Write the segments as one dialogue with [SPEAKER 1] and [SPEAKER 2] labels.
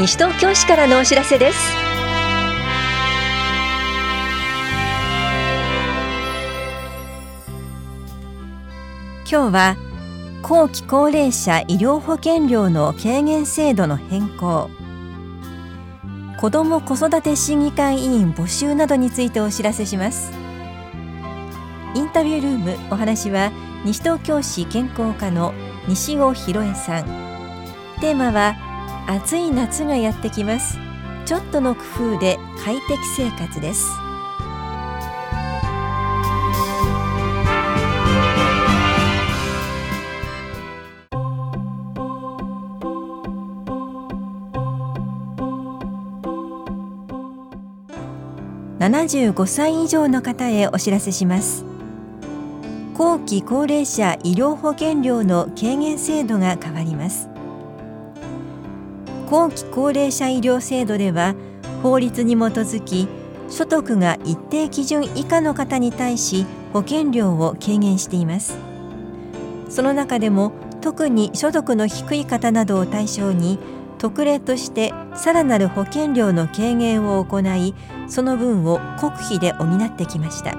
[SPEAKER 1] 西東京市からのお知らせです。
[SPEAKER 2] 今日は後期高齢者医療保険料の軽減制度の変更。子ども子育て審議会委員募集などについてお知らせします。インタビュールームお話は西東京市健康課の西尾博恵さん。テーマは暑い夏がやってきます。ちょっとの工夫で快適生活です。75歳以上の方へお知らせします。後期高齢者医療保険料の軽減制度が変わります。後期高齢者医療制度では法律に基づき所得が一定基準以下の方に対し保険料を軽減しています。その中でも特に所得の低い方などを対象に特例としてさらなる保険料の軽減を行いその分を国費で補ってきました。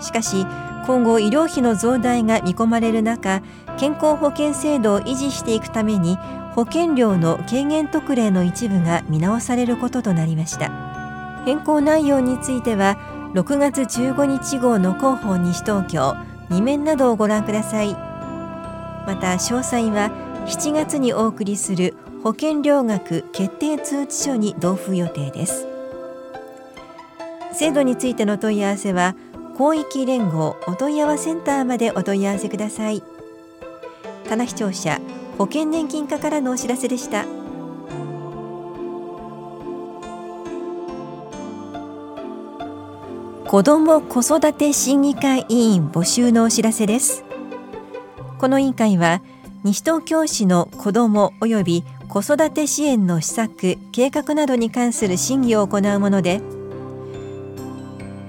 [SPEAKER 2] しかし今後医療費の増大が見込まれる中健康保険制度を維持していくために保険料の軽減特例の一部が見直されることとなりました。変更内容については6月15日号の広報西東京2面などをご覧ください。また詳細は7月にお送りする保険料額決定通知書に同封予定です。制度についての問い合わせは広域連合お問い合わせセンターまでお問い合わせください。棚視聴者保険年金課からのお知らせでした。子ども子育て審議会委員募集のお知らせです。この委員会は西東京市の子ども及び子育て支援の施策計画などに関する審議を行うもので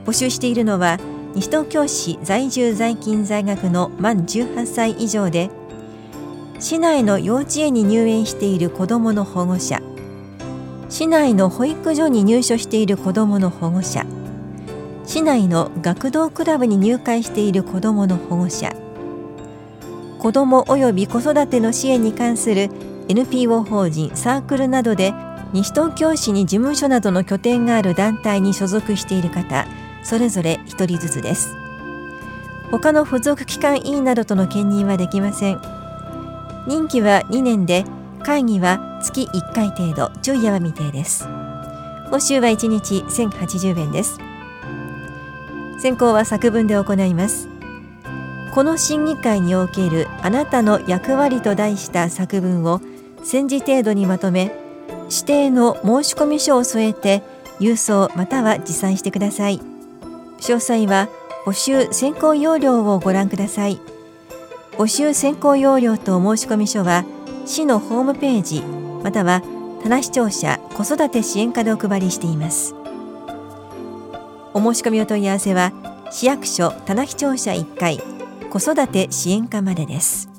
[SPEAKER 2] 募集しているのは西東京市在住在勤在学の満18歳以上で市内の幼稚園に入園している子どもの保護者市内の保育所に入所している子どもの保護者市内の学童クラブに入会している子どもの保護者子ども及び子育ての支援に関する NPO 法人サークルなどで西東京市に事務所などの拠点がある団体に所属している方それぞれ1人ずつです。他の付属機関委員などとの兼任はできません。任期は2年で会議は月1回程度ちょいやわ未定です。報酬は1日1080円です。選考は作文で行います。この審議会におけるあなたの役割と題した作文を戦時程度にまとめ指定の申込書を添えて郵送または持参してください。詳細は募集選考要領をご覧ください。募集選考要領と申込書は市のホームページまたは棚視聴者子育て支援課でお配りしています。お申し込みお問い合わせは市役所棚視聴者1階子育て支援課までです。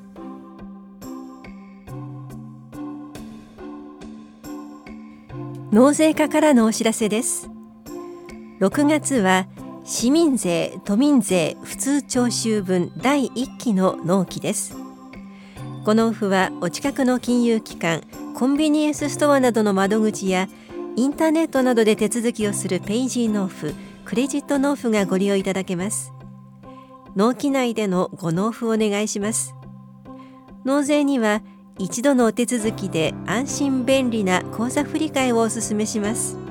[SPEAKER 2] 納税課からのお知らせです。6月は市民税都民税普通徴収分第1期の納期です。このオフはお近くの金融機関コンビニエンスストアなどの窓口やインターネットなどで手続きをするペイジー納付クレジット納付がご利用いただけます。納期内でのご納付をお願いします。納税には一度のお手続きで安心便利な口座振替をお勧めします。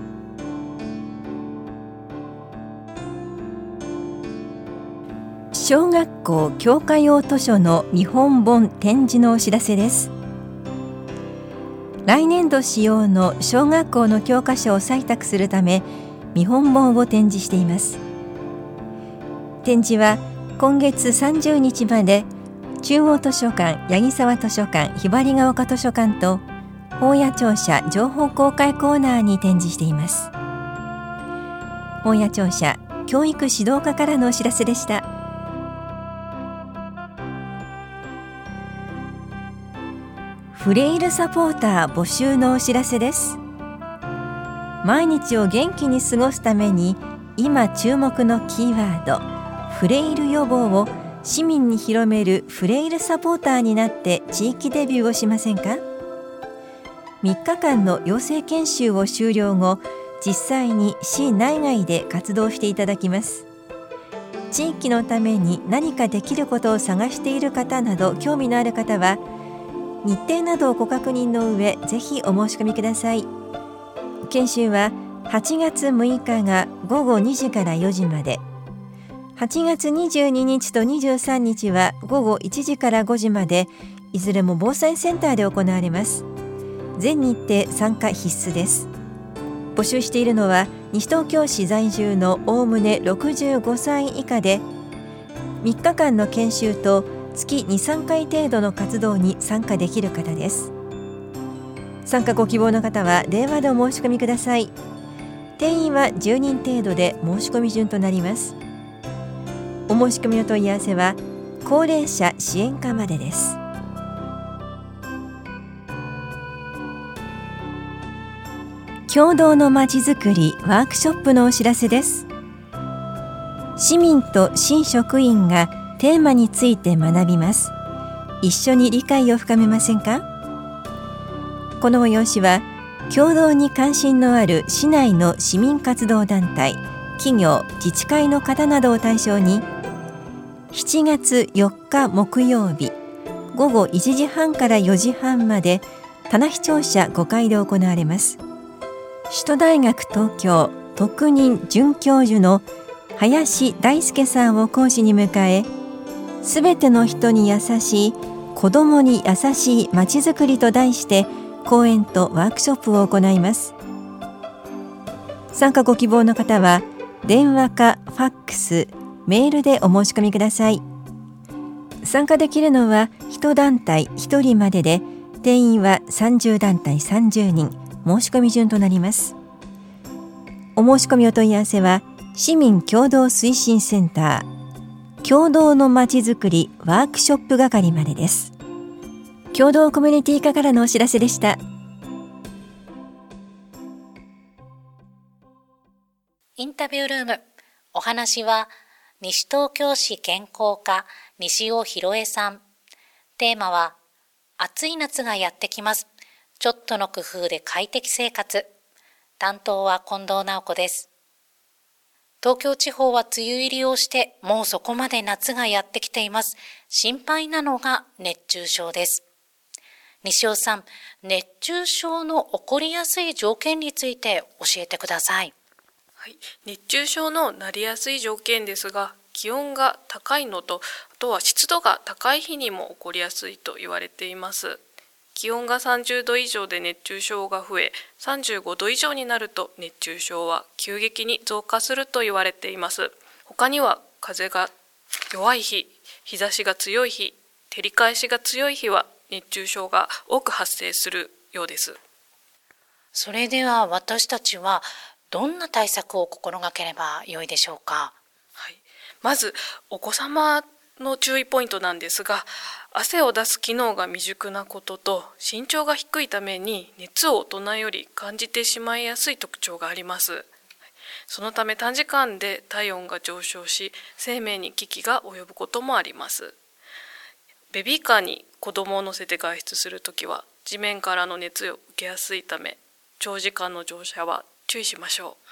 [SPEAKER 2] 小学校教科用図書の見本本展示のお知らせです。来年度使用の小学校の教科書を採択するため見本本を展示しています。展示は今月30日まで中央図書館八木沢図書館ひばりが丘図書館と本屋庁舎情報公開コーナーに展示しています。本屋庁舎教育指導課からのお知らせでした。フレイルサポーター募集のお知らせです。毎日を元気に過ごすために今注目のキーワードフレイル予防を市民に広めるフレイルサポーターになって地域デビューをしませんか？3日間の養成研修を終了後実際に市内外で活動していただきます。地域のために何かできることを探している方など興味のある方は日程などをご確認の上ぜひお申し込みください。研修は8月6日が午後2時から4時まで。8月22日と23日は午後1時から5時まで。いずれも防災センターで行われます。全日程参加必須です。募集しているのは西東京市在住のおおむね65歳以下で3日間の研修と月2、3回程度の活動に参加できる方です。参加ご希望の方は電話でお申し込みください。定員は10人程度で申し込み順となります。お申し込みの問い合わせは高齢者支援課までです。共同のまちづくりワークショップのお知らせです。市民と新職員がテーマについて学びます。一緒に理解を深めませんか？この催しは共同に関心のある市内の市民活動団体企業自治会の方などを対象に7月4日木曜日午後1時半から4時半まで棚視聴者5階で行われます。首都大学東京特任准教授の林大輔さんを講師に迎えすべての人に優しい子どもに優しいまちづくりと題して講演とワークショップを行います。参加ご希望の方は電話かファックスメールでお申し込みください。参加できるのは1団体1人までで定員は30団体30人申し込み順となります。お申し込みお問い合わせは市民共同推進センター共同のまちづくりワークショップ係までです共同コミュニティ課からのお知らせでした
[SPEAKER 3] インタビュールームお話は西東京市健康課西尾博恵さんテーマは暑い夏がやってきますちょっとの工夫で快適生活。担当は近藤直子です。東京地方は梅雨入りをして、もうそこまで夏がやってきています。心配なのが熱中症です。西尾さん、熱中症の起こりやすい条件について教えてください。
[SPEAKER 4] はい、熱中症のなりやすい条件ですが、気温が高いのと、あとは湿度が高い日にも起こりやすいと言われています。気温が30度以上で熱中症が増え35度以上になると熱中症は急激に増加すると言われています。他には風が弱い日日差しが強い日照り返しが強い日は熱中症が多く発生するようです。
[SPEAKER 3] それでは私たちはどんな対策を心がければよいでしょうか、
[SPEAKER 4] はい、まずお子様の注意ポイントなんですが汗を出す機能が未熟なことと身長が低いために熱を大人より感じてしまいやすい特徴があります。そのため短時間で体温が上昇し生命に危機が及ぶこともあります。ベビーカーに子供を乗せて外出するときは地面からの熱を受けやすいため長時間の乗車は注意しましょう。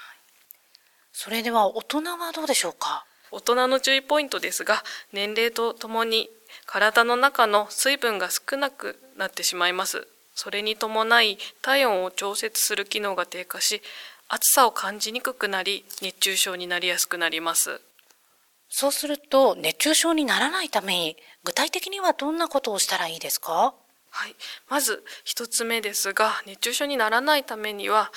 [SPEAKER 3] それでは大人はどうでしょうか？
[SPEAKER 4] 大人の注意ポイントですが年齢とともに体の中の水分が少なくなってしまいます。それに伴い体温を調節する機能が低下し、暑さを感じにくくなり、熱中症になりやすくなります。
[SPEAKER 3] そうすると、熱中症にならないために、具体的にはどんなことをしたらいいですか？
[SPEAKER 4] はい。まず、一つ目ですが、熱中症にならないためには、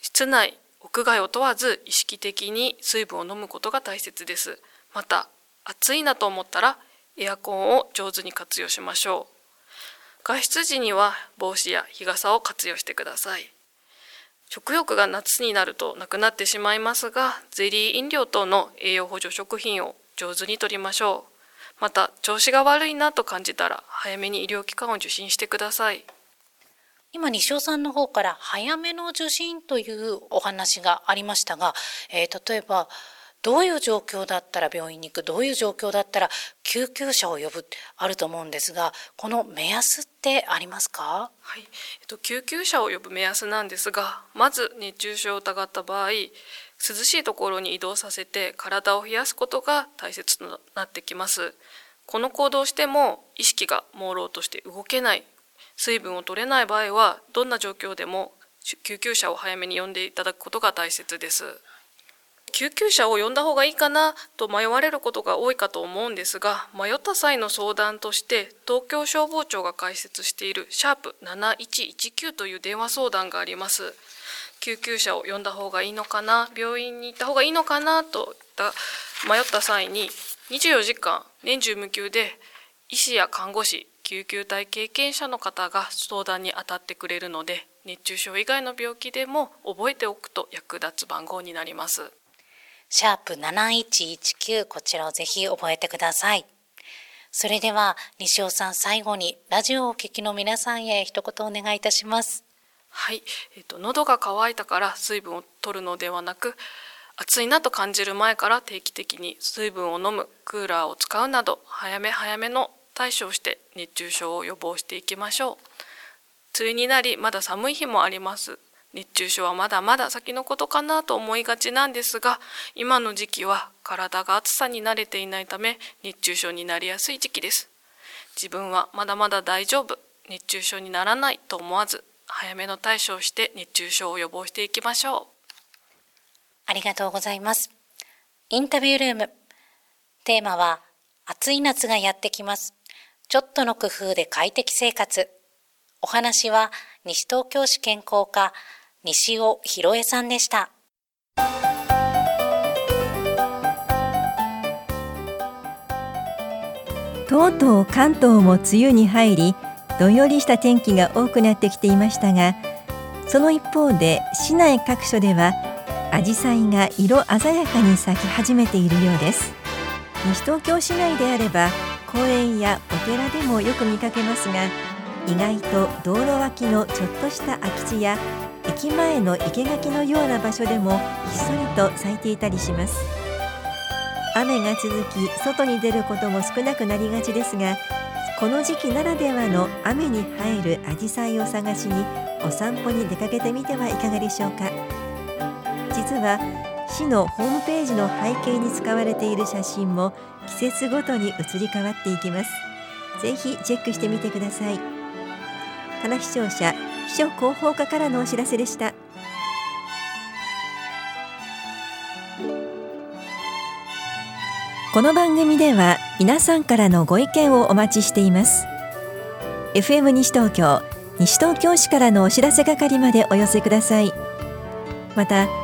[SPEAKER 4] 室内、屋外を問わず意識的に水分を飲むことが大切です。また、暑いなと思ったらエアコンを上手に活用しましょう。外出時には帽子や日傘を活用してください。食欲が夏になるとなくなってしまいますがゼリー飲料等の栄養補助食品を上手にとりましょう。また調子が悪いなと感じたら早めに医療機関を受診してください。
[SPEAKER 3] 今西尾さんの方から早めの受診というお話がありましたが、えー、例えばどういう状況だったら病院に行くどういう状況だったら救急車を呼ぶあると思うんですがこの目安ってありますか？
[SPEAKER 4] はい、えっと、救急車を呼ぶ目安なんですがまず熱中症を疑った場合涼しいところに移動させて体を冷やすことが大切となってきます。この行動をしても意識が朦朧として動けない。水分を取れない場合はどんな状況でも救急車を早めに呼んでいただくことが大切です。救急車を呼んだ方がいいかなと迷われることが多いかと思うんですが迷った際の相談として東京消防庁が開設しているシャープ7119という電話相談があります救急車を呼んだ方がいいのかな病院に行った方がいいのかなといった迷った際に24時間年中無休で医師や看護師救急隊経験者の方が相談に当たってくれるので熱中症以外の病気でも覚えておくと役立つ番号になります。
[SPEAKER 3] シャープ7119こちらをぜひ覚えてください。それでは西尾さん最後にラジオをお聞きの皆さんへ一言お願いいたします。
[SPEAKER 4] はい、えっ、ー、と喉が渇いたから水分を取るのではなく暑いなと感じる前から定期的に水分を飲むクーラーを使うなど早め早めの対処して熱中症を予防していきましょう。梅雨になりまだ寒い日もあります。熱中症はまだまだ先のことかなと思いがちなんですが今の時期は体が暑さに慣れていないため熱中症になりやすい時期です。自分はまだまだ大丈夫。熱中症にならないと思わず早めの対処をして熱中症を予防していきましょう。
[SPEAKER 3] ありがとうございます。インタビュールーム。テーマは暑い夏がやってきます。ちょっとの工夫で快適生活。お話は西東京市健康課西尾博恵さんでした。
[SPEAKER 2] とうとう関東も梅雨に入りどんよりした天気が多くなってきていましたがその一方で市内各所では紫陽花が色鮮やかに咲き始めているようです西東京市内であれば公園やお寺でもよく見かけますが意外と道路脇のちょっとした空き地や駅前の生垣のような場所でもひっそりと咲いていたりします。雨が続き外に出ることも少なくなりがちですがこの時期ならではの雨に映えるアジサイを探しにお散歩に出かけてみてはいかがでしょうか。実は市のホームページの背景に使われている写真も季節ごとに移り変わっていきます。ぜひチェックしてみてください。花視聴者秘書広報課からのお知らせでした。この番組では皆さんからのご意見をお待ちしています。FM 西東京西東京市からのお知らせ係までお寄せください。また